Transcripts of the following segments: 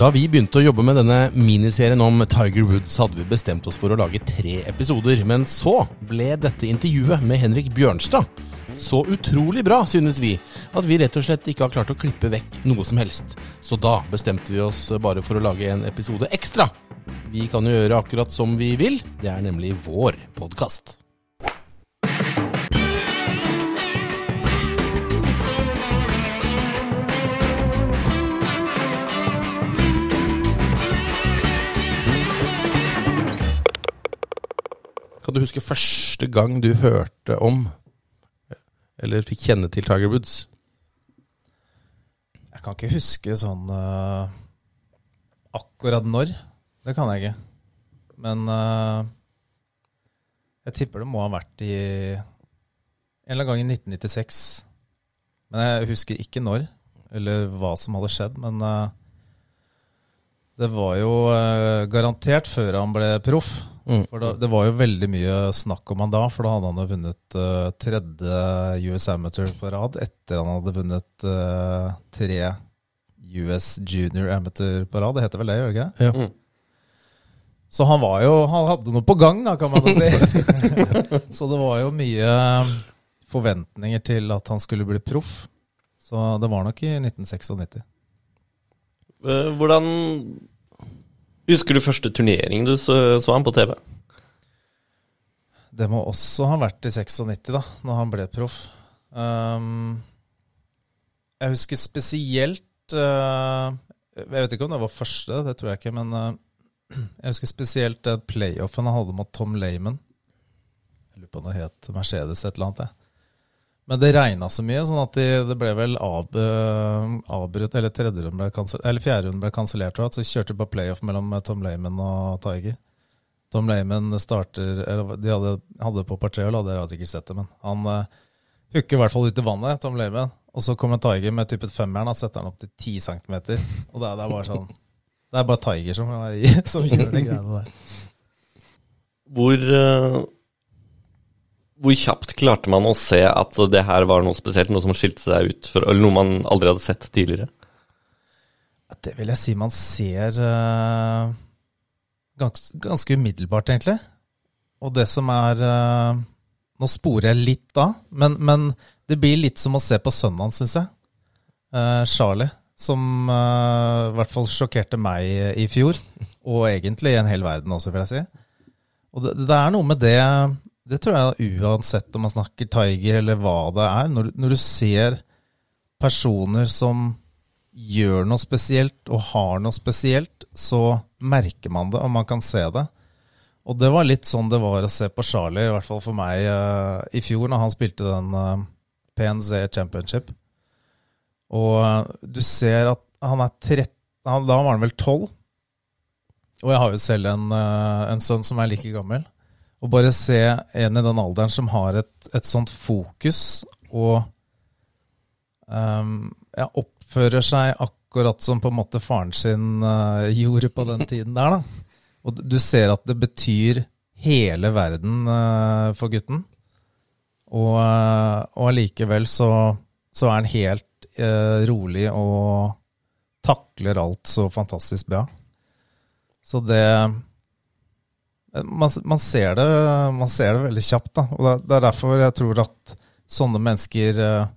Da vi begynte å jobbe med denne miniserien om Tiger Woods, hadde vi bestemt oss for å lage tre episoder. Men så ble dette intervjuet med Henrik Bjørnstad så utrolig bra, synes vi, at vi rett og slett ikke har klart å klippe vekk noe som helst. Så da bestemte vi oss bare for å lage en episode ekstra. Vi kan jo gjøre akkurat som vi vil. Det er nemlig vår podkast. Kan du huske første gang du hørte om, eller fikk kjenne til Tiger Woods? Jeg kan ikke huske sånn uh, akkurat når. Det kan jeg ikke. Men uh, jeg tipper det må ha vært i en eller annen gang i 1996. Men jeg husker ikke når, eller hva som hadde skjedd. Men uh, det var jo garantert før han ble proff. Mm. For da, Det var jo veldig mye snakk om han da, for da hadde han jo vunnet uh, tredje US Amateur på rad etter han hadde vunnet uh, tre US Junior Amateur på rad. Det heter vel det, gjør det ikke? Ja. Mm. Så han var jo Han hadde noe på gang, da, kan man jo si. så det var jo mye forventninger til at han skulle bli proff. Så det var nok i 1996. Eh, hvordan Husker du første turnering du så, så han på TV? Det må også ha vært i 96, da, når han ble proff. Um, jeg husker spesielt uh, Jeg vet ikke om det var første, det tror jeg ikke, men uh, jeg husker spesielt den playoffen han hadde mot Tom Layman. Jeg lurer på om det het Mercedes et eller annet. Jeg. Men det regna så mye, sånn at de, det ble vel av, uh, avbrutt Eller tredje runde ble kansellert, eller fjerde runde ble kansellert, så kjørte de på playoff mellom eh, Tom Layman og Tiger. Tom Layman starter eller De hadde, hadde på par tre øl, dere har sikkert sett det, men han uh, hooker i hvert fall ut i vannet, Tom Layman. Og så kommer Tiger med type femmeren og setter han opp til ti centimeter. Og det, det, er bare sånn Det er bare Tiger som, som gjør de greiene der. Hvor uh hvor kjapt klarte man å se at det her var noe spesielt, noe som skilte seg ut, for, eller noe man aldri hadde sett tidligere? Det vil jeg si man ser uh, gans, ganske umiddelbart, egentlig. Og det som er uh, Nå sporer jeg litt da, men, men, det blir litt som å se på sønnen hans, syns jeg. Uh, Charlie. Som i hvert fall sjokkerte meg i fjor, og egentlig i en hel verden også, vil jeg si. Og det, det er noe med det det tror jeg uansett om man snakker Tiger eller hva det er. Når, når, du ser personer som gjør noe spesielt og har noe spesielt, så merker man det, og man kan se det. Og det var litt sånn det var å se på Charlie, i hvert fall for meg, uh, i fjor, når han spilte den uh, eh, PNZ Championship. Og uh, du ser at han er 13 Da var han vel 12. Og jeg har jo selv en, en sønn som er like gammel. Å bare se en i den alderen som har et, et sånt fokus og um, ja, oppfører seg akkurat som på en måte faren sin uh, gjorde på den tiden der. da. Og du ser at det betyr hele verden uh, for gutten. Og, uh, og allikevel så, så, er han helt rolig og takler alt så fantastisk bra. Så det man, man, ser det, man, ser det, veldig kjapt. Da. Og det, er derfor jeg tror at sånne mennesker uh,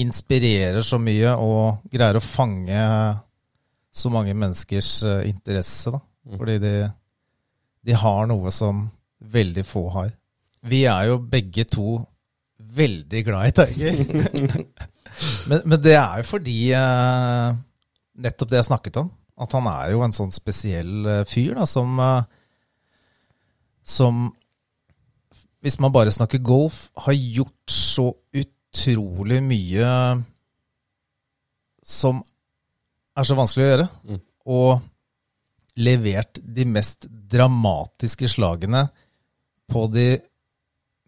inspirerer så mye og greier å fange så mange menneskers uh, interesse. Da. Mm. Fordi de, de, har noe som veldig få har. Vi er jo begge to veldig glad i Tiger. men, men, det er jo fordi uh, nettopp det jeg snakket om. At han er jo en sånn spesiell fyr da, som som, hvis man bare snakker golf, har gjort så utrolig mye som er så vanskelig å gjøre. Mm. Og levert de mest dramatiske slagene på de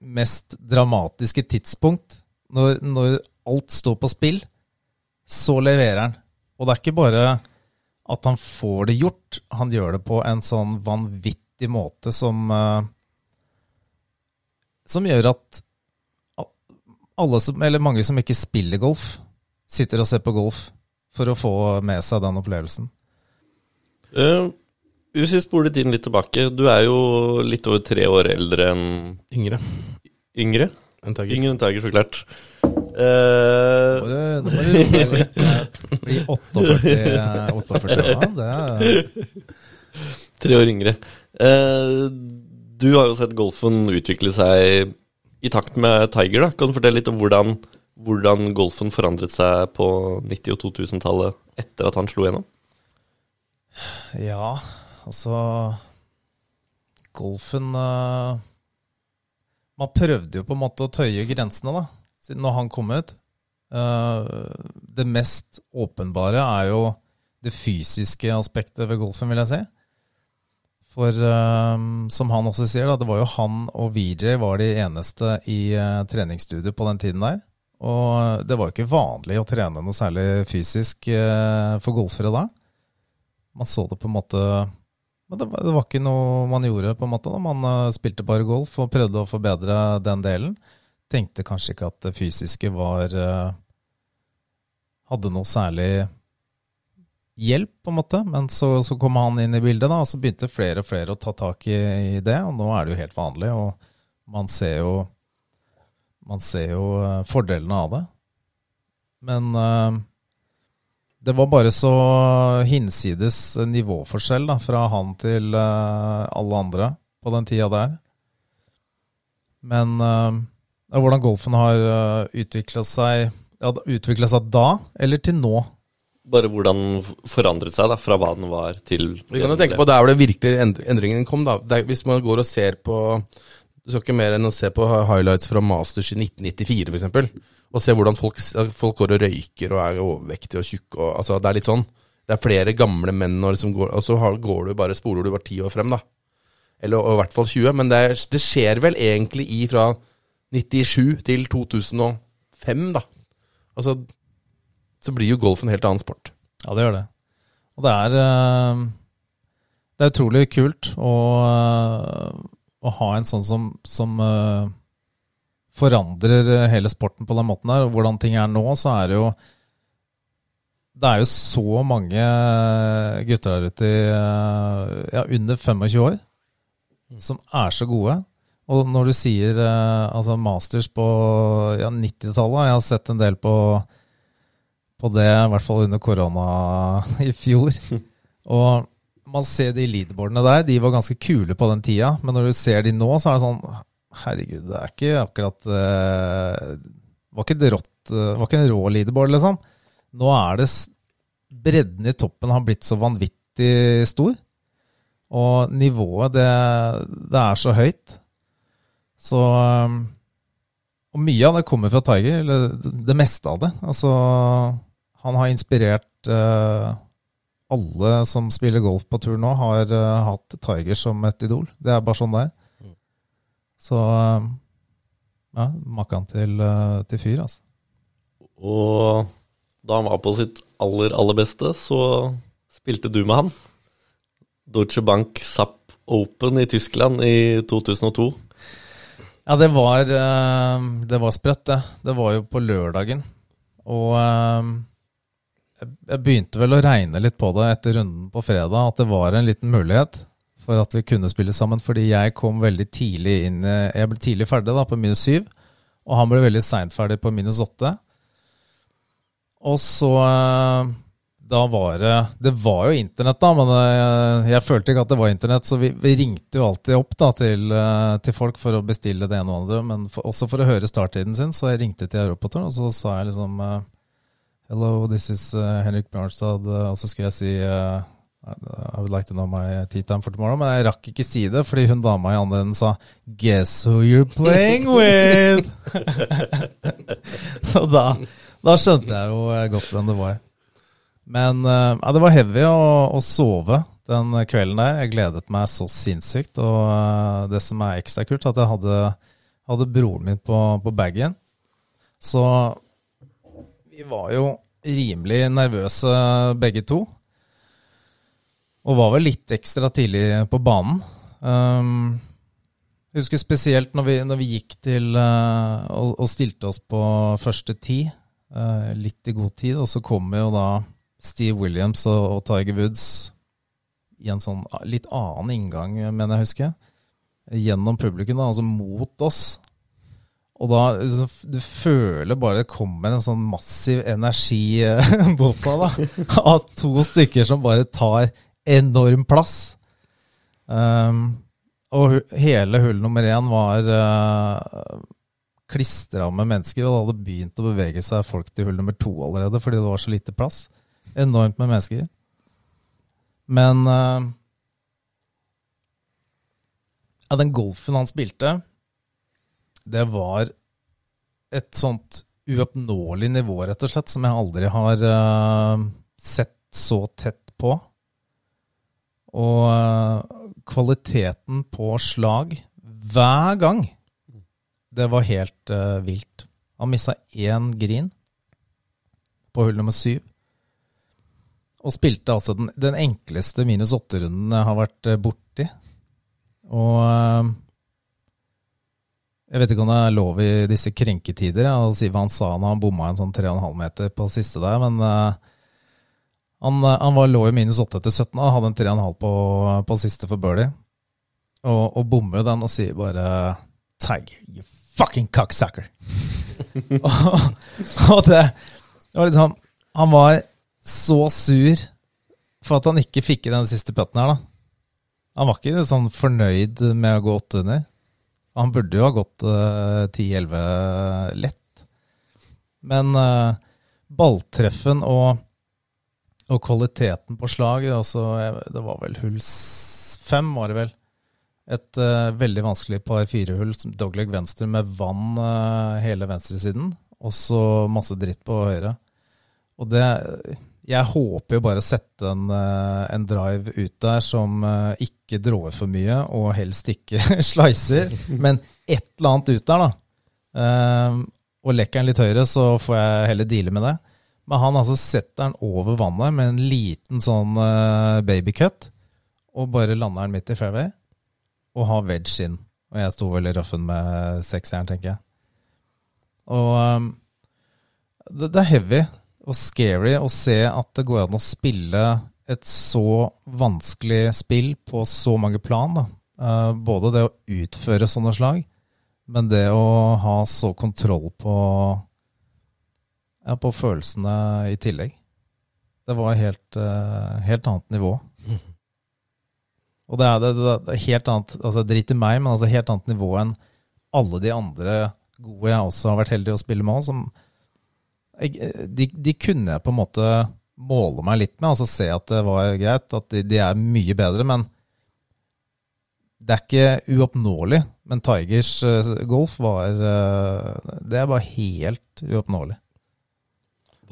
mest dramatiske tidspunkt. Når, når alt står på spill, så leverer han. Og det er ikke bare at han får det gjort, han gjør det på en sånn vanvittig riktig måte som uh, Som gjør at alle som, eller mange som ikke spiller golf, sitter og ser på golf for å få med seg den opplevelsen. Uh, hvis vi spoler tiden litt tilbake, du er jo litt over tre år eldre enn Yngre yngre. Tiger. Yngre enn Tiger, så klart. Uh... Nå må du- nå må du. Jeg 48, 48 år, da. Det er tre år yngre. Eh, du har jo sett golfen utvikle seg i takt med Tiger. da. Kan du fortelle litt om hvordan, hvordan golfen forandret seg på 90- og 2000-tallet etter at han slo gjennom? Ja, altså Golfen eh, Man prøvde jo på en måte å tøye grensene, da, siden når han kom ut. Eh, det mest åpenbare er jo det fysiske aspektet ved golfen, vil jeg si. For um, som han også sier, da, det var jo han og VJ var de eneste i uh, treningsstudio på den tiden der. Og det var jo ikke vanlig å trene noe særlig fysisk uh, for golfere da. Man så det på en måte Men det var, det var ikke noe man gjorde, på en måte. da. Man uh, spilte bare golf og prøvde å forbedre den delen. Tenkte kanskje ikke at det fysiske var Hadde noe særlig hjelp, på en måte. Men så, så kom han inn i bildet, da, og så begynte flere og flere å ta tak i, i det. Og nå er det jo helt vanlig, og man ser jo Man ser jo eh, fordelene av det. Men uh, det var bare så hinsides nivåforskjell da, fra han til uh, alle andre på den tida der. Men uh, hvordan golfen har utvikla seg ja, seg da, eller til nå? Bare hvordan forandret seg da, fra hva den var til Vi kan jo tenke på der hvor det virkelig end- endringen kom. da. Er, hvis man går og ser på Du skal ikke mer enn å se på highlights fra Masters i 1994 f.eks. Og se hvordan folk, folk går og røyker og er overvektige og tjukke. Og, altså, det er litt sånn. Det er flere gamle menn og, liksom går, og så har, går du bare, spoler du bare ti år frem, da. Eller og i hvert fall 20. Men det, er, det skjer vel egentlig i fra 97 til 2005, da. Altså Så blir jo golf en helt annen sport. Ja, det gjør det. Og det er eh, Det er utrolig kult å, eh, å ha en sånn som, som eh, forandrer hele sporten på den måten der. Og hvordan ting er nå, så er det jo Det er jo så mange gutter der ute i ja, under 25 år som er så gode. Og når du sier altså masters på ja, 90-tallet Jeg har sett en del på på det, i hvert fall under korona i fjor. Og man ser de leaderboardene der, de var ganske kule på den tida. Men når du ser de nå, så er det sånn Herregud, det er ikke akkurat eh, var ikke det rått eh, Var ikke en rå leaderboard, liksom. Nå er det Bredden i toppen har blitt så vanvittig stor. Og nivået, det, det er så høyt. Så Og mye av det kommer fra Tiger, eller det- det meste av det. Altså, han har inspirert uh, alle som spiller golf på tur nå, har uh, hatt Tiger som et idol. Det er bare sånn det er. Mm. Så uh, ja, maken til, til fyr, altså. Og da han var på sitt aller, aller beste, så spilte du med han. Deutsche Bank Zapp Open i Tyskland i 2002. Ja, det var, det var sprøtt, det. Det var jo på lørdagen. Og jeg- begynte vel å regne litt på det etter runden på fredag, at det var en liten mulighet for at vi kunne spille sammen. Fordi jeg kom veldig tidlig inn Jeg ble tidlig ferdig da, på minus syv, og han ble veldig seint ferdig på minus åtte. Og så eh, Da var det Det var jo internett, da, men jeg, jeg følte ikke at det var internett, så vi, vi ringte jo alltid opp da til, eh, til folk for å bestille det ene og andre, men for, også for å høre starttiden sin. Så jeg ringte til Europatoren, og så sa jeg liksom eh, Hello, this is uh, Henrik Bjørnstad. uh, Og så skulle jeg si uh, I would like to know my tea time for tomorrow. Men jeg rakk ikke si det, fordi hun dama i andre enden sa Guess who you're playing with? så da, da skjønte jeg jo eh, godt hvem det var. Men uh, ja, det var heavy å, å sove den kvelden der. Jeg gledet meg så sinnssykt. Og uh, det som er ekstra kult, at jeg hadde, hadde broren min på, på bagen. Så vi var jo rimelig nervøse begge to. Og var vel litt ekstra tidlig på banen. Um, jeg husker spesielt når vi, når vi gikk til uh, og, og stilte oss på første ti, uh, litt i god tid, og så kommer jo da Steve Williams og, og Tiger Woods i en sånn litt annen inngang, mener jeg husker. Gjennom publikum, da, altså mot oss. Og da liksom, Du føler bare det kommer en sånn massiv energi eh, mot deg, da. Av to stykker som bare tar enorm plass. Um, og hele hull nummer én var uh, klistra med mennesker, og det hadde begynt å bevege seg folk til hull nummer to allerede fordi det var så lite plass. Enormt med mennesker. Men uh, ja, den golfen han spilte, det var et sånt uoppnåelig nivå, rett og slett, som jeg aldri har uh, sett så tett på. Og uh, kvaliteten på slag hver gang, det var helt uh, vilt. Han missa én green på hull nummer syv. Og spilte altså den, den enkleste minus åtte-runden jeg har vært borti. Og jeg vet ikke om det er lov i disse krenketider å si hva han sa når han bomma en sånn 3,5 meter på siste der, men uh, han, uh, han var lå i minus 8 etter 17 og hadde en 3,5 på, på siste for birdie. Og, og bommer jo den og sier bare Tiger, you fucking cocksucker. og, og det var liksom Han var så sur for at han ikke fikk i den siste putten her, da. Han var ikke sånn fornøyd med å gå åtte under. Han burde jo ha gått uh, 10-11 lett. Men uh, balltreffen og, og kvaliteten på slag altså, Det var vel hull fem, var det vel. Et uh, veldig vanskelig par firehull, dogleg venstre med vann hele venstresiden. Og så masse dritt på høyre. Og det Jeg håper jo bare å sette en, eh, en drive ut der som eh, ikke dråer for mye, og helst ikke slicer, men et eller annet ut der, da. Eh, og lekker den litt høyere, så får jeg heller deale med det. Men han altså setter den over vannet med en liten sånn eh, babycut, og bare lander den midt i fairway, og har wedge inn. Og jeg sto vel i røffen med seksjern, tenker jeg. Og eh, det, det er heavy og scary å se at det går an å spille et så vanskelig spill på så mange plan. Da. Eh, både det å utføre sånne slag, men det å ha så kontroll på, ja, på følelsene i tillegg. Det var helt, eh, helt annet nivå. Og det er, det, det er helt annet altså Drit i meg, men altså helt annet nivå enn alle de andre gode jeg også har vært heldig å spille med, som de, de kunne jeg på en måte måle meg litt med, altså se at det var greit, at de, de er mye bedre, men det er ikke uoppnåelig. Men Tigers eh, golf var eh, Det er bare helt uoppnåelig.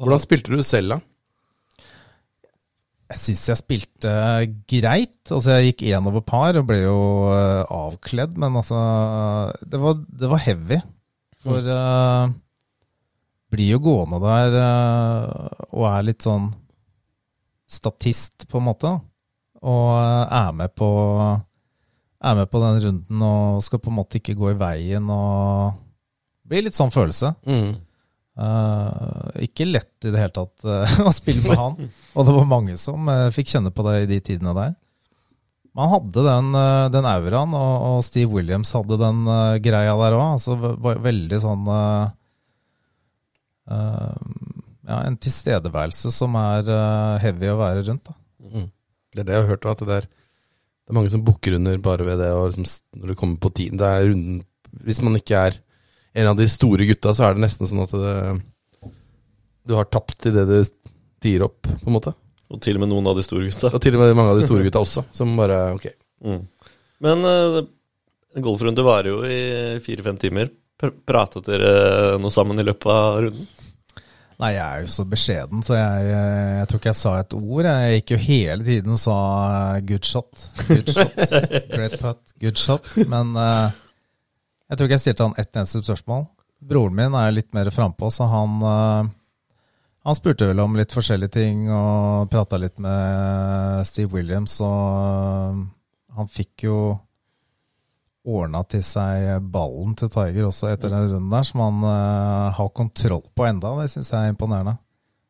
Hvordan spilte du selv, da? Jeg syns jeg spilte greit. Altså, jeg gikk én over par og ble jo eh, avkledd, men altså Det var, det var heavy. For eh, blir jo gående der eh, og er litt sånn statist, på en måte. Og eh, er med på er med på den runden og skal på en måte ikke gå i veien og blir litt sånn følelse. Mm. Uh, ikke lett i det hele tatt uh, å spille med han. Og det var mange som uh, fikk kjenne på det i de tidene der. Man hadde den, den auraen, og, og Steve Williams hadde den greia der òg. Altså, veldig sånn Ja, en tilstedeværelse som er eh, heavy å være rundt. da. Mm. Det er det jeg har hørt, at det er, det er mange som bukker under bare ved det, og liksom, når det kommer på tiden. Det er runden Hvis man ikke er en av de store gutta, så er det nesten sånn at det, du har tapt i det du tier opp, på en måte. Og til og med noen av de store gutta. Og til og med mange av de store gutta også, som bare Ok. Mm. Men uh, golfrunde varer jo i fire-fem timer. Pr pratet dere noe sammen i løpet av runden? Nei, jeg er jo så beskjeden, så jeg, jeg tror ikke jeg sa et ord. Jeg gikk jo hele tiden og sa eh, 'good shot', 'good shot', 'great putt', 'good shot'. Men uh, jeg tror ikke jeg stilte han ett eneste spørsmål. Broren min er jo litt mer frampå, så han, uh, han spurte vel om litt forskjellige ting og prata litt med Steve Williams, og uh, han fikk jo ordna til seg ballen til Tiger også etter den runden der, som han uh, har kontroll på enda. Det syns jeg er imponerende.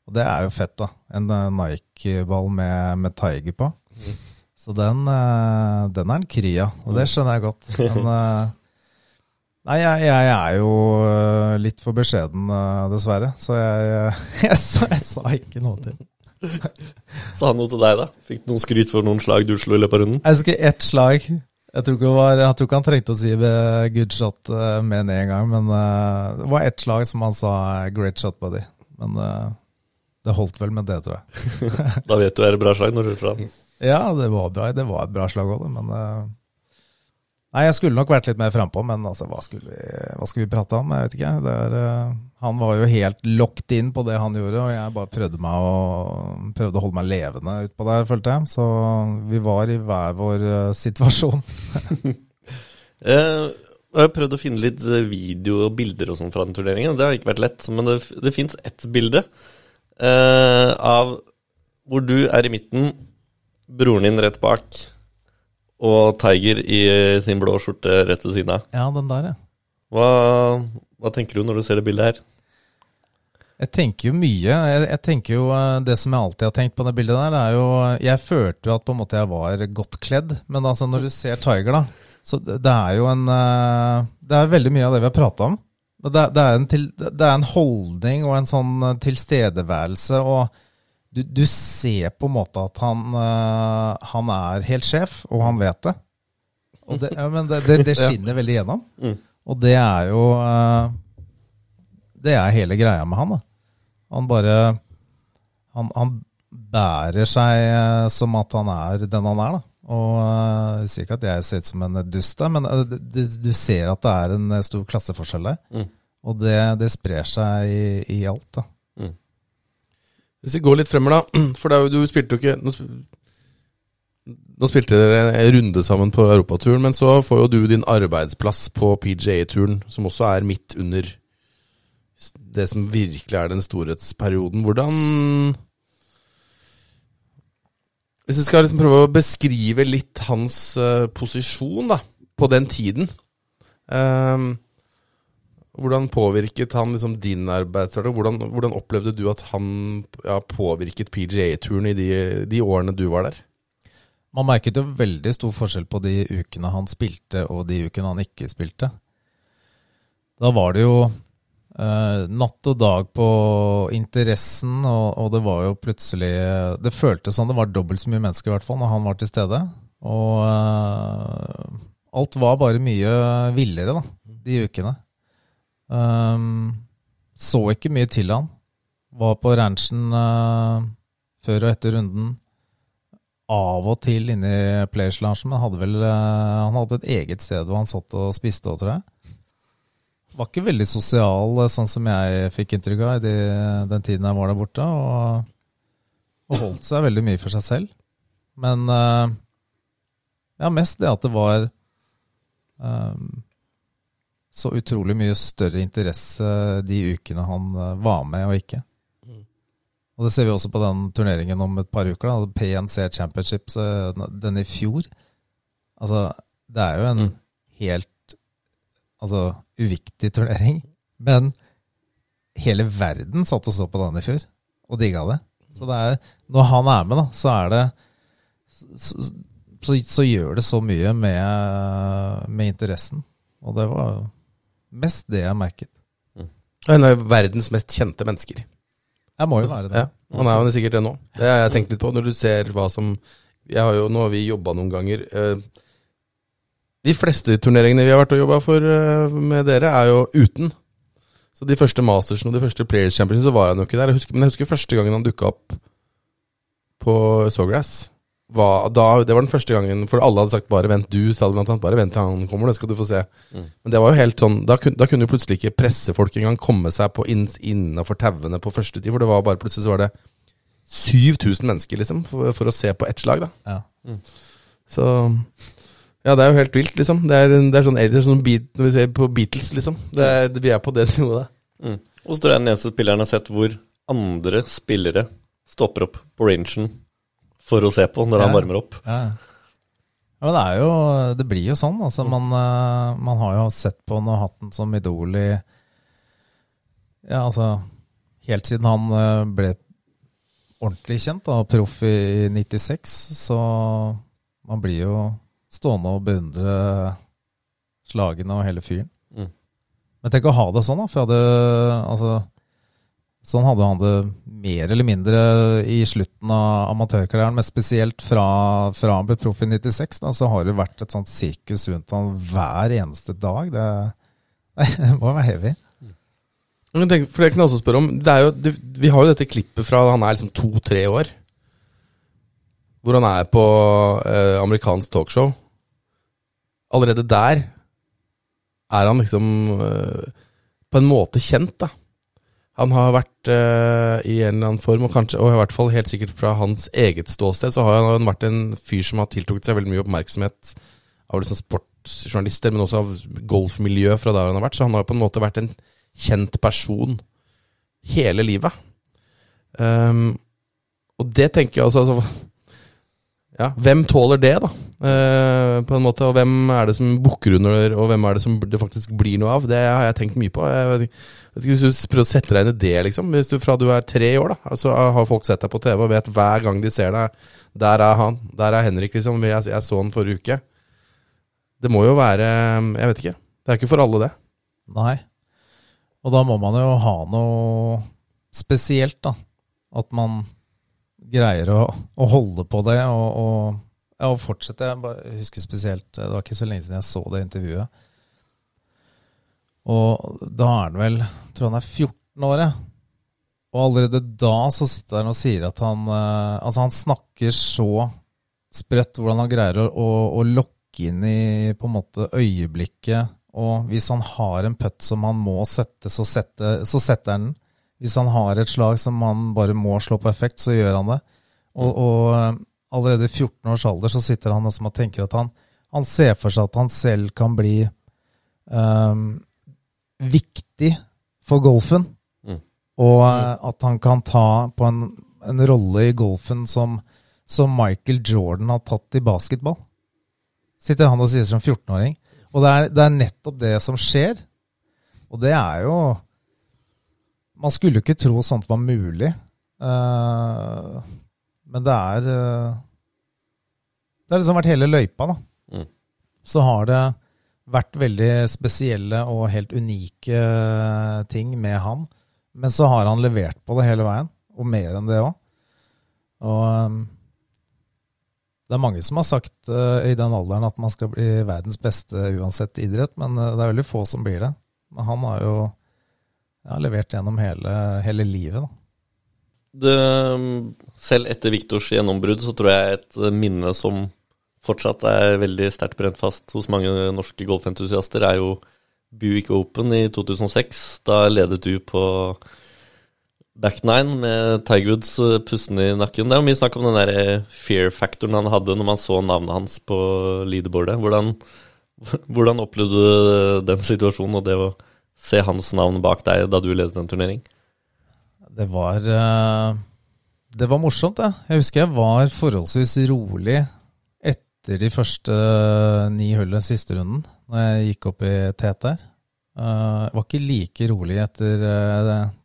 Og det er jo fett, da. En eh, Nike-ball med, med Tiger på. Så den, uh, den er en kry av, og det skjønner jeg godt. Men uh, Nei, jeg, jeg er jo litt for beskjeden, dessverre. Så jeg, jeg, sa, jeg sa ikke noe til. Sa han noe til deg, da? Fikk du noen skryt for noen slag du slo i løpet av runden? Jeg husker ett slag. Jeg tror, det var, jeg tror ikke han trengte å si good shot eh, med en gang, men eh, det var ett slag som han sa eh, great shot, buddy. Men det holdt vel med det, tror jeg. Da vet du det er et bra slag når du slår han. Ja, det var bra. Det var et bra slag òg, men Nei, jeg skulle nok vært litt mer frampå, men altså, hva skulle, vi, hva skulle vi prate om? Jeg vet ikke. Er, eh, han var jo helt locked inn på det han gjorde, og jeg bare prøvde, å, prøvde å holde meg levende utpå der, følte jeg. Så vi var i hver vår eh, situasjon. Eh, jeg har prøvd å finne litt video og bilder og sånn fra den turneringen. Det har ikke vært lett, men det, det fins ett bilde uh, av hvor du er i midten, broren din rett bak, og Tiger i sin blå skjorte rett ved siden av. Ja, den der, ja. Hva, hva tenker du når du ser det bildet her? Jeg tenker jo mye. Jeg, jeg tenker jo eh, Det som jeg alltid har tenkt på det bildet der, det er jo Jeg følte jo at på en måte jeg var godt kledd, men altså når du ser Tiger, da Så det, er jo en eh, Det er veldig mye av det vi har prata om. Det, det, er en til, det er en holdning og en sånn eh, tilstedeværelse, og du, du ser på en måte at han, uh, han er helt sjef, og han vet det. Det, ja, men det, det, det skinner veldig gjennom. Mm. Og det er jo uh, Det er hele greia med han. da. Han bare Han, han bærer seg eh, som at han er den han er, da. Og jeg sier ikke at jeg ser ut som en dust men du ser at det er en stor klasseforskjell der. Mm. Og det, det sprer seg i, i alt, da. Hvis vi går litt fremover, da. For du spilte jo ikke Nå, nå spilte dere en runde sammen på europaturen, men så får jo du din arbeidsplass på PGA-turen, som også er midt under det som virkelig er den storhetsperioden. Hvordan Hvis vi skal liksom prøve å beskrive litt hans uh, posisjon da, på den tiden ehm, hvordan påvirket han liksom din arbeidshverdag? Hvordan, hvordan opplevde du at han ja, påvirket PGA-turen i de, de årene du var der? Man merket jo veldig stor forskjell på de ukene han spilte og de ukene han ikke spilte. Da var det jo eh, natt og dag på interessen, og, og det var jo plutselig Det føltes som det var dobbelt så mye mennesker i hvert fall når han var til stede. Og eh, alt var bare mye villere da, de ukene. Um, så ikke mye til han. Var på ranchen uh, før og etter runden av og til inne i Players Lounge, men hadde vel, uh, han hadde et eget sted hvor han satt og spiste òg, tror jeg. Var ikke veldig sosial, eh, sånn som jeg fikk inntrykk av i de, den tiden jeg var der borte. Og, og holdt seg veldig mye for seg selv. Men uh, ja, mest det at det var eh, så utrolig mye større interesse de ukene han eh, var med og ikke. Og det ser vi også på den turneringen om et par uker. da, PNC Championships, eh, den i fjor. Altså, det er jo en Mm. helt altså, uviktig turnering. Men hele verden satt og så på den i fjor, og digga det. Så det er, når han er med, da, så er det så, så, så gjør det så mye med, med interessen. Og det var mest det jeg merket. Han er jo verdens mest kjente mennesker. Jeg må jo være det. Ja, han er jo sikkert det nå. Det har jeg tenkt litt på, når du ser hva som jeg har jo, Nå har vi jobba noen ganger. eh, De fleste turneringene vi har vært og jobba for eh, med dere, er jo uten. Så de første Mastersen og de første Players Champions så var han jo ikke der. Jeg husker, men jeg husker første gangen han dukka opp på Sawgrass. Var, da, det var den første gangen, for alle hadde sagt 'bare vent', du sa det blant annet. 'Bare vent til han kommer, det skal du få se'. Mm. Men det var jo helt sånn Da, kun, da kunne jo plutselig ikke pressefolk engang komme seg på inn, innafor tauene på første tid, for det var bare plutselig så var det 7000 mennesker, liksom, for, for å se på ett slag, da. Ja. Så Ja, det er jo helt vilt, liksom. Det er, det er sånn, er sånn beat, Når vi ser på Beatles, liksom. Det er, vi er på det nivået. Mm. Og så tror jeg den eneste spilleren har sett hvor andre spillere stopper opp på rangen for å se på når han varmer opp. Ja. ja, men det er jo Det blir jo sånn. Altså, man, eh, man har jo sett på han og hatt han som idol i Ja, altså Helt siden han eh, ble ordentlig kjent, og proff i 96, så Man blir jo stående og beundre slagene og hele fyren. Mm. Men tenk å ha det sånn, da. For jeg hadde Altså Sånn hadde han det mer eller mindre i slutten av amatørkarrieren, men spesielt fra, han ble proff i 96, da, så har det vært et sånt sirkus rundt han hver eneste dag. Det, det må være heavy. Tenk, for det kan jeg også spørre om jo, Vi har jo dette klippet fra han er liksom to-tre år. Hvor han er på eh, amerikansk talkshow. Allerede der er han liksom eh, på en måte kjent, da. Han har vært uh, i en eller annen form, og kanskje, og i hvert fall helt sikkert fra hans eget ståsted, så har han vært en fyr som har tiltrukket seg veldig mye oppmerksomhet av liksom sportsjournalister, men også av golfmiljø fra der han har vært. Så han har på en måte vært en kjent person hele livet. Um, og det tenker jeg også altså, ja, Hvem tåler det, da? Eh, på en måte, Og hvem er det som bukker under, og hvem er det som det faktisk blir noe av? Det har jeg tenkt mye på. Jeg vet ikke, hvis du prøver å sette deg inn i det, liksom. Hvis du fra du er tre år, da, så har folk sett deg på TV og vet hver gang de ser deg Der er han. Der er Henrik, liksom. Jeg, jeg så han forrige uke. Det må jo være Jeg vet ikke. Det er ikke for alle, det. Nei. Og da må man jo ha noe spesielt, da. At man greier å, å holde på det og, og, og fortsette. Jeg husker spesielt Det var ikke så lenge siden jeg så det intervjuet. Og da er han vel jeg tror han er 14 år. Og allerede da så sitter han og sier at han eh, Altså, han snakker så sprøtt hvordan han greier å, å, å lokke inn i på en måte øyeblikket. Og hvis han har en putt som han må sette, så, sette, så setter han den. Hvis han har et slag som han bare må slå på effekt, så gjør han det. Og, og eh, allerede i 14 års alder så sitter han og tenker at han, han ser for seg at han selv kan bli um, viktig for golfen. Mm. Og uh, at han kan ta på en, en rolle i golfen som, som, Michael Jordan har tatt i basketball. Sitter han og sier som 14-åring. Og det er, det er nettopp det som skjer. Og det er jo man skulle jo ikke tro sånt var mulig. Uh, men det er uh, Det har liksom vært hele løypa, da. Mm. Så har det vært veldig spesielle og helt unike uh, ting med han. Men så har han levert på det hele veien, og mer enn det òg. Og um, det er mange som har sagt i den alderen at man skal bli verdens beste uansett idrett, men det er veldig få som blir det. Men han har jo jeg har levert gjennom hele, hele livet. Da. Det, selv etter Viktors gjennombrudd så tror jeg et minne som fortsatt er veldig sterkt brent fast hos mange norske golfentusiaster, er jo Buick Open i 2006. Da ledet du på back nine med Tiger Woods pusten i nakken. Det er jo mye snakk om den der fear-faktoren han hadde når man så navnet hans på leaderboardet. Hvordan, hvordan opplevde du den situasjonen og det å se hans navn bak deg da du ledet en turnering? Det var eh, Det var morsomt, det. Jeg husker jeg var forholdsvis rolig etter de første eh, ni hullene siste runden, når jeg gikk opp i tet. Eh, jeg var ikke like rolig etter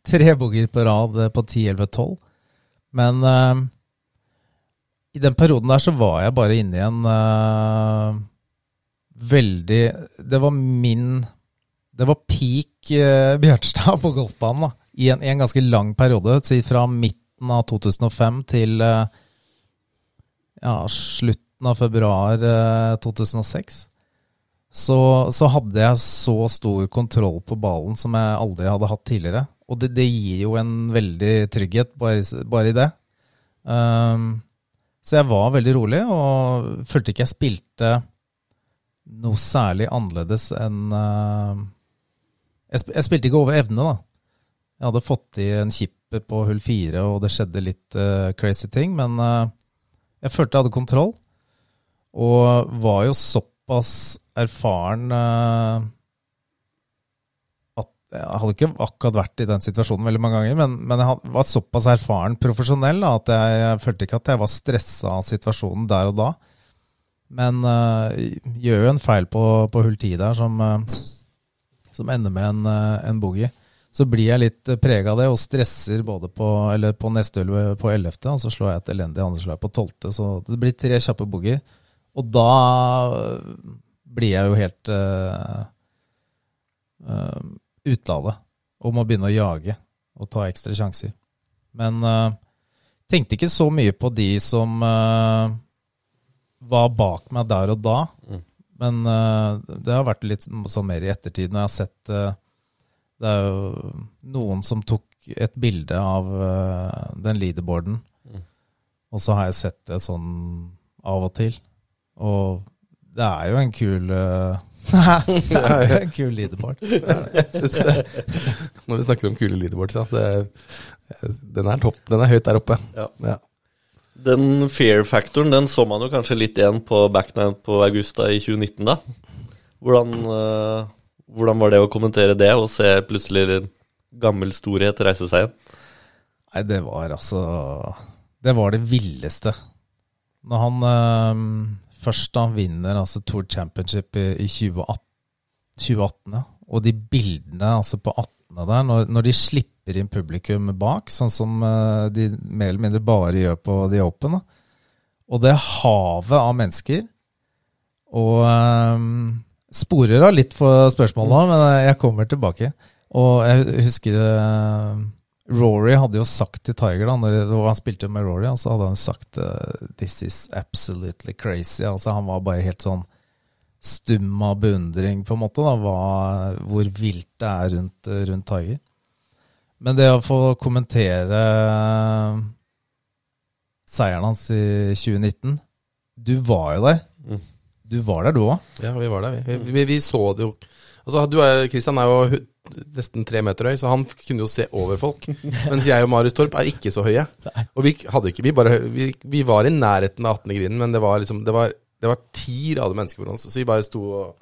tre boogier på rad på 10, 11, 12. Men i den perioden der så var jeg bare inne i en veldig Det var min det var peak eh, Bjørnstad på golfbanen da, i en, en, ganske lang periode. Fra midten av 2005 til eh, ja, slutten av februar eh, 2006. Så, så, hadde jeg så stor kontroll på ballen som jeg aldri hadde hatt tidligere. Og det, det gir jo en veldig trygghet bare, bare i det. Um, så jeg var veldig rolig og følte ikke jeg spilte noe særlig annerledes enn uh, jeg, sp jeg, spilte ikke over evne, da. Jeg hadde fått i en chip på hull fire, og det skjedde litt uh, crazy ting. Men uh, jeg følte jeg hadde kontroll, og var jo såpass erfaren uh, at Jeg hadde ikke akkurat vært i den situasjonen veldig mange ganger, men, men jeg var såpass erfaren profesjonell da, at jeg, jeg, følte ikke at jeg var stressa av situasjonen der og da. Men gjør jo en feil på, på hull ti der som som ender med en, eh, en boogie. Så blir jeg litt eh, prega av det og stresser både på, på neste hull på 11., og så slår jeg et elendig andre slag på 12., så det blir tre kjappe boogier. Og da blir jeg jo helt uh, uh, ute av det. Og må begynne å jage og ta ekstra sjanser. Men uh, tenkte ikke så mye på de som uh, var bak meg der og da. Mm. Men uh, det har vært litt sånn mer i ettertid når jeg har sett uh, Det er jo noen som tok et bilde av uh, den leaderboarden, Mm. og så har jeg sett det sånn av og til. Og det er jo en kul uh, Det er jo en kul leaderboard. Når vi snakker om kule leaderboards, ja, det, den er topp. Den er høyt der oppe. Ja. Ja. Den fear-faktoren den så man jo kanskje litt igjen på backnight på Augusta i 2019, da. Hvordan, uh, hvordan var det å kommentere det, og se plutselig en gammel storhet reise seg igjen? Nei, det var altså Det var det villeste. Når han uh, først da vinner altså Tour Championship i, i 2018, 2018 ja. og de bildene altså på 18. der, når, når de slipper inn publikum bak, sånn som eh, de mer eller mindre bare gjør på The Open, da. og det havet av mennesker Og um, sporer av litt for spørsmålet, men jeg kommer tilbake. Og jeg husker uh, Rory hadde jo sagt til Tiger, da når han spilte med Rory, så hadde han sagt This is absolutely crazy. Altså Han var bare helt sånn stum av beundring, på en måte, da, hva, hvor vilt det er rundt, rundt Tiger. Men det å få kommentere seieren hans i 2019 Du var jo der. Mm. Du var der, du òg. Ja, vi var der, vi. Vi, vi så det jo Altså, du er, Kristian er jo nesten tre meter høy, så han kunne jo se over folk. Mens jeg og Marius Torp er ikke så høye. Og vi hadde ikke Vi bare Vi, vi var i nærheten av 18. grinen, men det var liksom Det var, det var ti rader mennesker foran oss, så vi bare sto og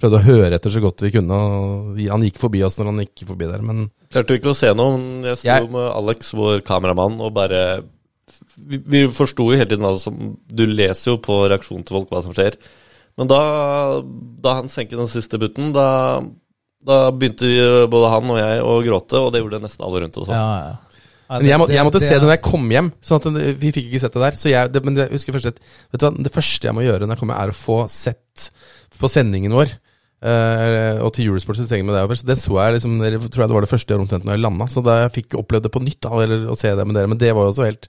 prøvde å høre etter så godt vi kunne. Og vi- han gikk forbi oss når han gikk forbi der, men Klarte vi ikke å se noe, men jeg sto Jeg- med Alex, vår kameramann, og bare Vi, vi forsto jo hele tiden hva som Du leser jo på reaksjonen til folk hva som skjer. Men da, da han senket den siste butten, da, da begynte vi, både han og jeg å gråte, og det gjorde nesten alle rundt oss. Ja, ja. Ja, Men jeg, må, jeg måtte det- se det når jeg kom hjem, sånn at det- vi fikk ikke sett det der. Så jeg, det, men jeg husker først at, vet du hva, det første jeg må gjøre når jeg kommer, er å få sett på sendingen vår. Eh, og til julesport så trenger med det. det så jeg liksom, tror jeg det var det første omtrent når jeg landa. Så da jeg fikk opplevd det på nytt, da, eller å se det med dere. Men det var jo også helt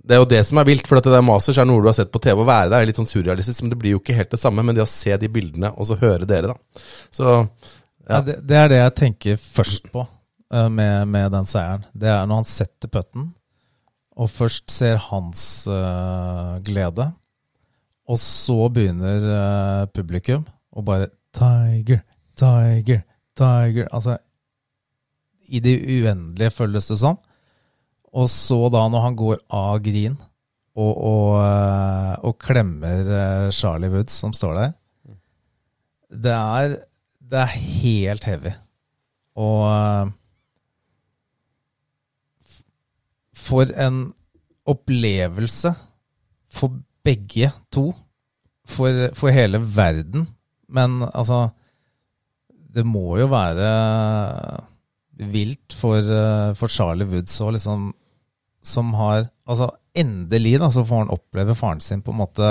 Det er jo det som er vilt, for at det der Masters er noe du har sett på TV. Å være der er litt sånn surrealistisk, men det blir jo ikke helt det samme. Men det å se de bildene, og så høre dere, da. Så Ja, det, det er det jeg tenker først på uh, med, med den seieren. Det er når han setter putten, og først ser hans uh, glede, og så begynner uh, publikum å bare Tiger, Tiger, Tiger Altså I det uendelige føles det som. Og så da, når han går av green og, og, uh, og klemmer uh, Charlie Woods, som står der Det er det er helt heavy. Og for en opplevelse for begge to. For, for hele verden. Men altså Det må jo være vilt for, eh, for Charlie Woods òg, liksom. Som har Altså, endelig da, så får han oppleve faren sin på en måte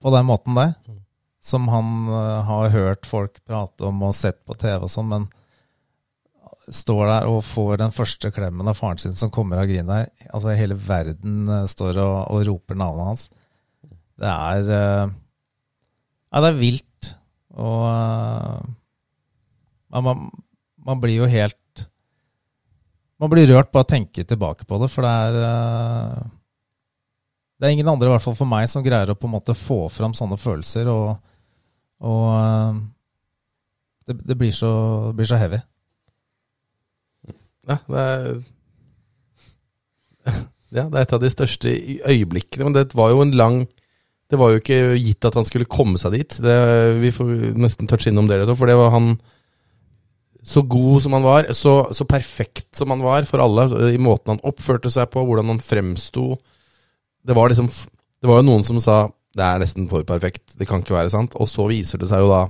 På den måten der som han eh, har hørt folk prate om og sett på TV og sånn, men står der og får den første klemmen av faren sin som kommer av grina. Altså hele verden eh, står og, og roper navnet hans. Det er eh, Ja, det er vilt. Og eh, ja, man, man blir jo helt Man blir rørt bare å tenke tilbake på det, for det er det er ingen andre, i hvert fall for meg, som greier å på en måte få fram sånne følelser. Og, og det, det, blir så, det blir så heavy. Ja, det er Ja, det er et av de største øyeblikkene. Men det var jo en lang Det var jo ikke gitt at han skulle komme seg dit. Det, vi får nesten touche innom det, for det var han Så god som han var, så, så perfekt som han var for alle, i måten han oppførte seg på, hvordan han fremsto Det var liksom Det var jo noen som sa det er nesten for perfekt, det kan ikke være sant. Og så viser det seg jo da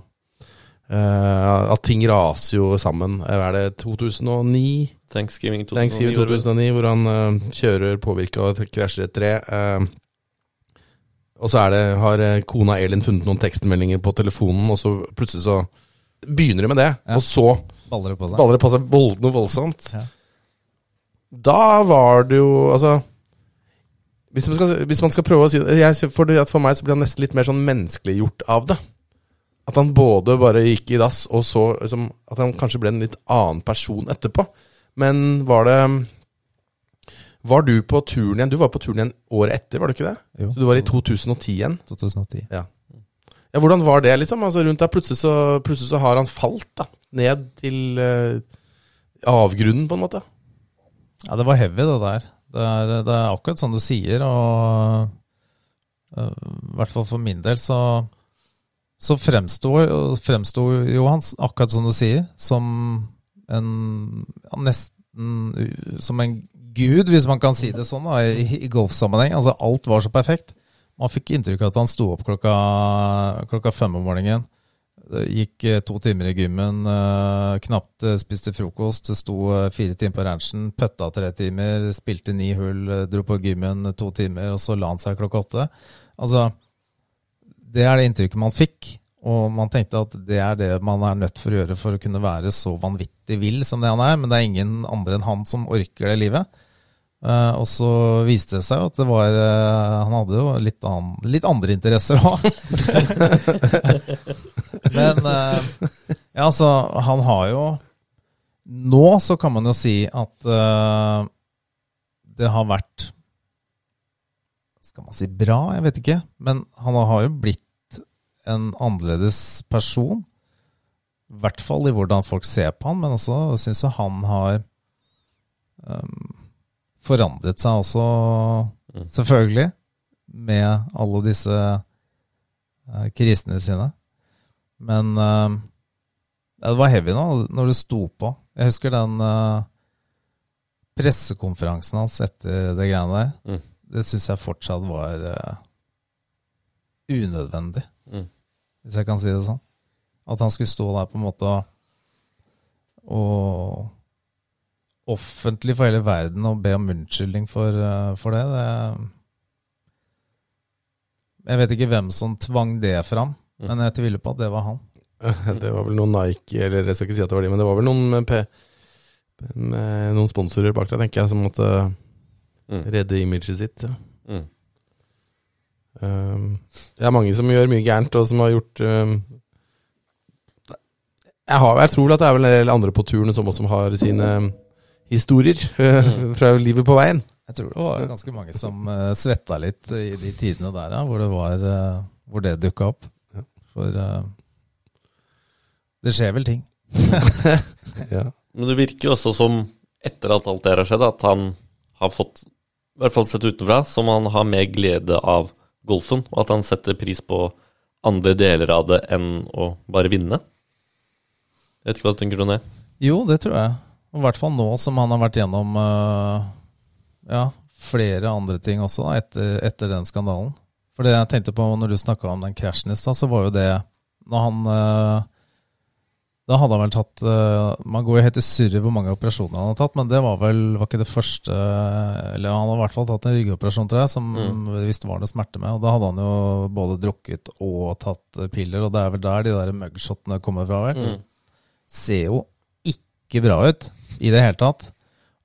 eh, at ting raser jo sammen. Er det 2009? Thanksgiving 2009. Thanksgiving 2009, hvor han uh, kjører påvirka og krasjer et tre. Uh, Og så er det, har eh, kona Elin funnet noen tekstmeldinger på telefonen, og så plutselig så begynner de med det. Ja. Og så Baller det på seg. det på seg vold, noe voldsomt. Ja. Da var det jo Altså hvis man, skal, hvis man skal prøve å si det jeg, for, det- for meg så blir han nesten litt mer sånn menneskeliggjort av det. At han både bare gikk i dass, og så liksom, At han kanskje ble en litt annen person etterpå. Men var det Var du på turen igjen? Du var på turen igjen året etter, var du ikke det? Jo. Så du var i 2010 igjen? 2010. Ja, ja Hvordan var det, liksom? Altså Rundt der plutselig så, plutselig så har han falt da ned til uh, avgrunnen, på en måte. Ja, det var heavy, det der. Det er, det er akkurat sånn du sier, og øh, i hvert fall for min del så så fremsto fremsto jo han, akkurat som du sier, som en ja, Nesten som en gud, hvis man kan si det sånn, da, i, i golfsammenheng. Altså, alt var så perfekt. Man fikk inntrykk av at han sto opp klokka, klokka fem om morgenen. Gikk eh, to timer i gymmen, eh, knapt eh, spiste frokost. Sto eh, fire timer på ranchen, pøtta tre timer, spilte ni hull, eh, dro på gymmen to timer, og så la han seg klokka åtte. Altså, det er det inntrykket man fikk. Og man tenkte at det er det man er nødt for å gjøre for å kunne være så vanvittig vill som det han er. Men det er ingen andre enn han som orker det livet. Uh, og så viste det seg jo at det var uh, Han hadde jo litt, an, litt andre interesser òg. Men uh, ja, altså, han har jo Nå så kan man jo si at det har vært Skal man si bra? Jeg vet ikke. Men han har jo blitt en annerledes person. I hvert fall i hvordan folk ser på han, men også syns jo han har um, forandret seg også, Mm. selvfølgelig, med alle disse uh, krisene sine. Men uh, det var heavy nå, når det sto på. Jeg husker den uh, pressekonferansen hans etter det greiene der. Mm. Det syns jeg fortsatt var uh, unødvendig Mm. hvis jeg kan si det sånn. At han skulle stå der på en måte og, og offentlig for hele verden og be om unnskyldning for, uh, for det, det Jeg vet ikke hvem som tvang det fram, Mm. men jeg tviler på at det var han. Det var vel noen Nike, eller jeg skal ikke si at det var de, men det var vel noen, P med noen sponsorer bak der, tenker jeg, som måtte Mm. redde imaget sitt. Ja. Mm. Um, det er mange som gjør mye gærent, og som har gjort um, jeg, har, jeg tror at det er vel en del andre på turen som også har sine historier Mm. fra livet på veien. Jeg tror det var ganske mange som uh, svetta litt i de tidene der, ja, hvor det var Hvor det dukka opp. Ja. For uh, det skjer vel ting. Ja. Men det virker jo også som, etter at alt det her har skjedd, at han har fått, i hvert fall sett utenfra, som han har mer glede av golfen, og at han setter pris på andre deler av det enn å bare vinne. Jeg vet ikke hva du tenker om det? Jo, det tror jeg. I hvert fall nå som han har vært gjennom uh, ja, flere andre ting også da, etter, etter den skandalen. For det jeg tenkte på når du snakka om den krasjen i stad, så var jo det når han eh, Da hadde han vel tatt eh, Man går jo helt i surre hvor mange operasjoner han har tatt, men det var vel var ikke det første Eller han har i hvert fall tatt en ryggoperasjon, tror jeg, som Mm. visst var noe smerte med. Og da hadde han jo både drukket og tatt eh, piller, og det er vel der de der mugshotene kommer fra, vel Mm. ser jo ikke bra ut i det hele tatt.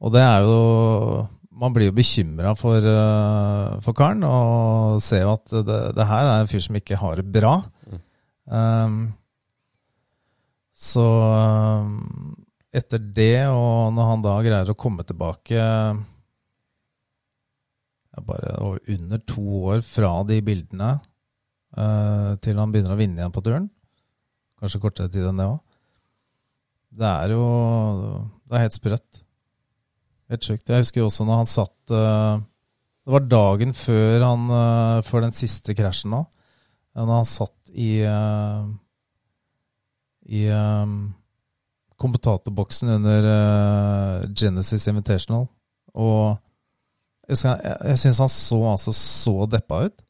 Og det er jo Man blir jo bekymra for, eh, for karen, og ser jo at det, det her er en fyr som ikke har det bra. Mm. Um, så um, etter det, og når han da greier å komme tilbake bare under to år fra de bildene eh, til han begynner å vinne igjen på turen, kanskje kortere tid enn det òg, det er jo Det er helt sprøtt. Helt sjukt. Jeg husker jo også når han satt eh, Det var dagen før, han, eh, før den siste krasjen nå. eh, Når han satt i eh, I um, kommentatorboksen under uh, Genesis Invitational. Og jeg, jeg, jeg syns han så altså så deppa ut.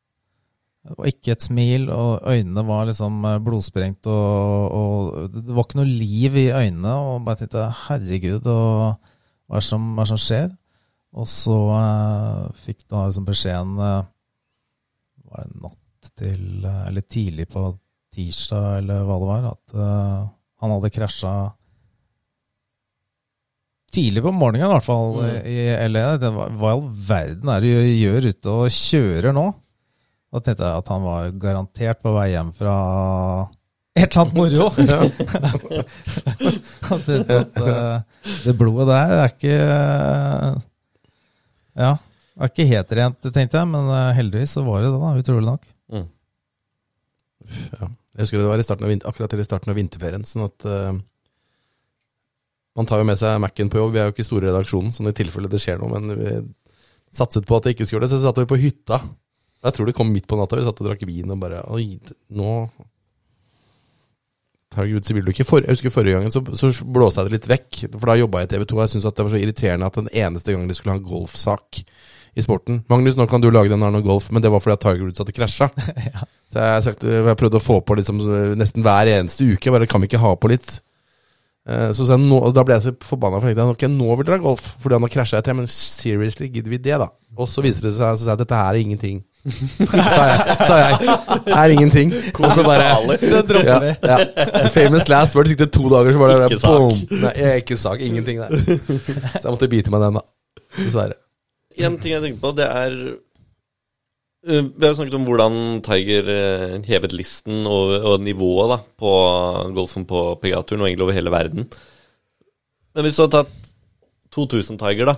Var ikke et smil, og øynene var liksom eh, blodsprengt, og, og det var ikke noe liv i øynene. Og bare tenkte herregud, og hva er det som, som skjer? Og så uh, fikk da liksom beskjeden uh, var det natt til Eller tidlig på tirsdag, eller hva det var, at uh, han hadde krasja Tidlig på morgenen, i hvert fall, Mm. i LA. Det var, hva i all verden er det du gjør ute og kjører nå? Da tenkte jeg at han var garantert på vei hjem fra et eller annet moro. At, uh, det blodet der er ikke uh, Ja, er ikke helt rent, tenkte jeg, men eh, heldigvis så var det det, da, utrolig nok. Mm. Ja. Jeg husker det var i av, akkurat i starten av vinterferien. Sånn at uh, Man tar jo med seg Mac-en på jobb. Vi er jo ikke store i redaksjonen, sånn i tilfelle det skjer noe. Men vi satset på at det ikke skulle det, så satt vi på hytta. Jeg tror det kom midt på natta. Vi satt og drakk vin og bare Oi, nå Herregud, vil du ikke for, Jeg husker forrige gangen så, så blåste jeg det litt vekk. For da jobba jeg i TV 2, og jeg syntes det var så irriterende at den eneste gangen de skulle ha en golfsak i sporten Magnus, nå kan du lage den Arnold Golf, men det var fordi at Tiger Woods hadde krasja. Så jeg sagt, jeg prøvde å få på liksom, nesten hver eneste uke. Bare kan vi ikke ha på litt? Så, Så nå, Da ble jeg så forbanna, for jeg tenkte ok, nå vil dere ha golf. Fordi han har krasja etter. Men seriously, gidder vi det, da? Og så viser det seg så sa jeg, dette her er ingenting. sa jeg. Sa jeg. Er ingenting. Og så bare ja, ja. Famous last word. Siktet to dager, så var det Ikke sak. boom. Nei, er ikke sak. Ingenting der. Så jeg måtte bite meg den, da. Dessverre. En ting jeg tenker på, det er uh, Vi har jo snakket om hvordan Tiger uh, hevet listen og, og nivået da, på golfen på PGA-turen, og egentlig over hele verden. Men hvis du hadde tatt 2000 Tiger, da,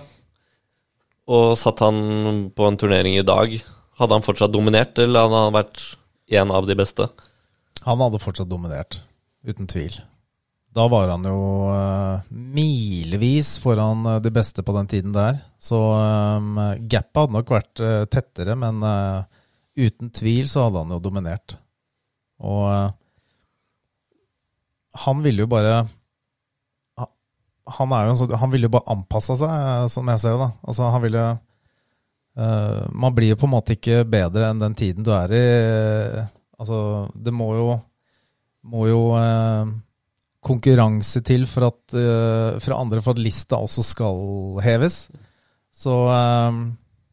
og satt han på en turnering i dag, hadde han fortsatt dominert, eller hadde han vært en av de beste? Han hadde fortsatt dominert, uten tvil. Da var han jo uh, milevis foran uh, de beste på den tiden der. Så um, gapet hadde nok vært uh, tettere, men uten tvil så hadde han jo dominert. Og han ville jo bare ha- Han er jo en sånn Han ville jo bare anpassa seg, som jeg ser det. Altså, han ville Man blir jo på en måte ikke bedre enn den tiden du er i. Altså, det må jo Må jo konkurranse til for at, uh, fra andre for at lista også skal heves. Så uh,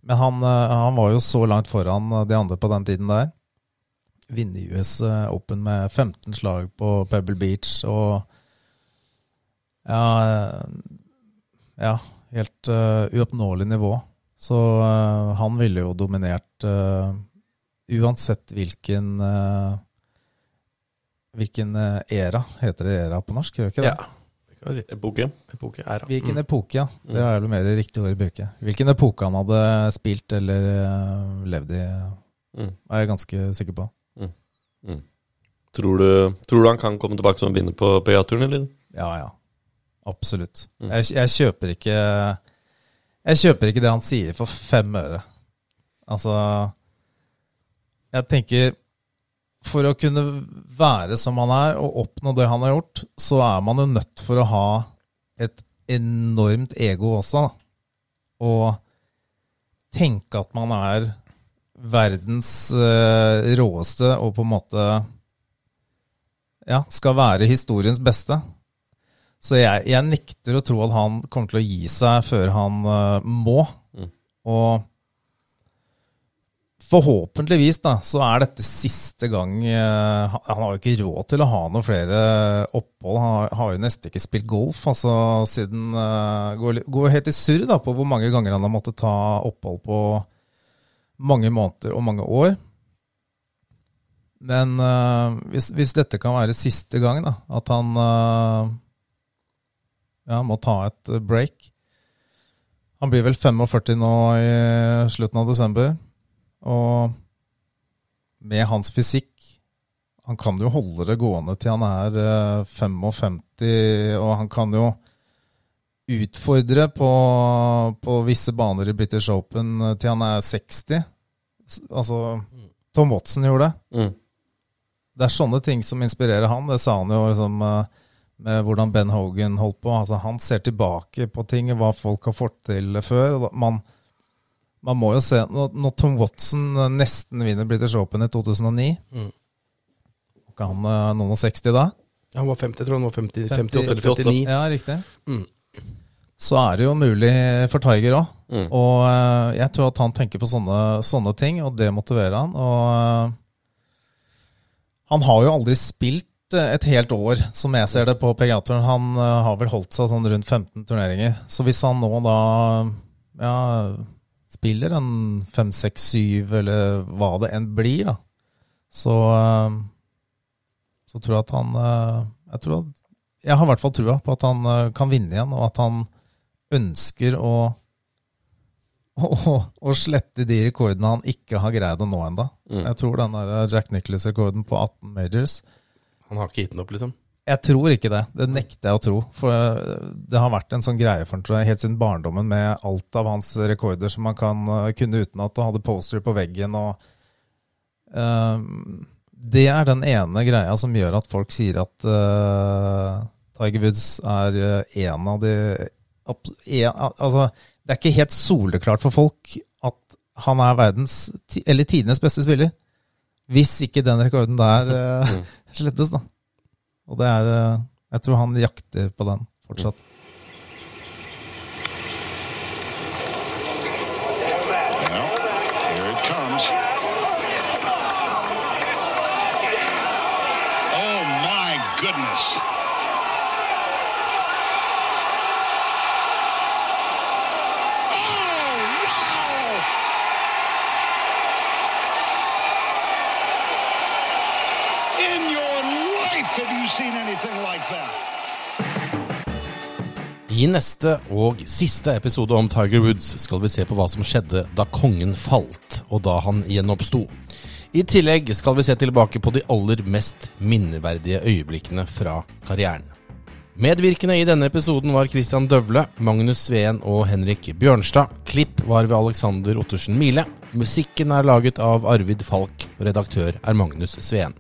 Men han, eh, han var jo så langt foran de andre på den tiden der. Vinne US Open med 15 slag på Pebble Beach og Ja, ja helt uoppnåelig nivå. Så han ville jo dominert uansett hvilken Hvilken eh, era heter det era på norsk? Gjør ikke det? Ja. Si. Epoke? Epoke er Hvilken Hvilken epoke, ja. Det er vel mer riktig ord å bruke. Hvilken epoke han hadde spilt eller eh, levd i, Mm. er jeg ganske sikker på. Tror, du, tror du han kan komme tilbake som vinner på PGA-turen, eller? Ja, ja. Absolutt. Mm. Jeg, jeg kjøper ikke Jeg kjøper ikke det han sier for fem øre. Altså Jeg tenker For å kunne være som han er og oppnå det han har gjort, så er man jo nødt for å ha et enormt ego også. Og tenke at man er verdens uh, råeste og på en måte ja, skal være historiens beste. Så jeg, jeg nekter å tro at han kommer til å gi seg før han uh, må. Mm. Og forhåpentligvis da, så er dette siste gang eh, Han har jo ikke råd til å ha noen flere opphold. Han har, jo nesten ikke spilt golf altså siden uh, går, helt i surr da, på hvor mange ganger han har måttet ta opphold på mange måneder og mange år. Men eh, hvis, hvis dette kan være siste gang, da, at han eh, ja, må ta et eh, break Han blir vel 45 nå i slutten av desember. Og med hans fysikk Han kan jo holde det gående til han er eh, 55, og han kan jo utfordre på, på visse baner i British Open eh, til han er 60. Altså, Tom Watson gjorde det. Mm. Det er sånne ting som inspirerer han. Det sa han jo liksom, eh, med hvordan Ben Hogan holdt på. Altså, han ser tilbake på ting, hva folk har fått til før. og da- Man, må jo se Når, Tom Watson eh, nesten vinner British Open i 2009 Mm. Ikke han eh, noen og 60 da? Han var 50, tror jeg. Han var 50, 50, 58 eller 59. Ja, riktig. Mm. så er det jo mulig for Tiger òg. Mm. Og eh, jeg tror at han tenker på sånne, sånne ting, og det motiverer han. Og han har jo aldri spilt et helt år, som jeg ser det på PGA-turen. Han har vel holdt seg sånn rundt 15 turneringer. Så hvis han nå da ja, spiller en 5-6-7, eller hva det enn blir, da, så, eh, så tror jeg at han eh, Jeg, tror at, jeg har i hvert fall trua på at han eh, kan vinne igjen, og at han ønsker å å, å slette de rekordene han ikke har greid å nå ennå. Mm. Jeg tror den der Jack Nicholas-rekorden på 18 majors Han har ikke gitt den opp, liksom. Jeg tror ikke det. Det nekter jeg å tro. For eh, det har vært en sånn greie for ham helt siden barndommen med alt av hans rekorder som man kan eh, kunne utenat, og hadde poster på veggen og eh, Det er den ene greia som gjør at folk sier at uh, Tiger Woods er en av de en, Altså, det er ikke helt soleklart for folk at han er verdens, eller tidenes beste spiller. Hvis ikke den rekorden der uh, slettes, da. Og det er eh, Jeg tror han jakter på den fortsatt. Here. Oh my goodness. I neste og siste episode om Tiger Woods skal vi se på hva som skjedde da kongen falt, og da han gjenoppsto. I tillegg skal vi se tilbake på de aller mest minneverdige øyeblikkene fra karrieren. Medvirkende i denne episoden var Christian Døvle, Magnus Sveen og Henrik Bjørnstad. Klipp var ved Alexander Ottersen Mile. Musikken er laget av Arvid Falk, redaktør er Magnus Sveen.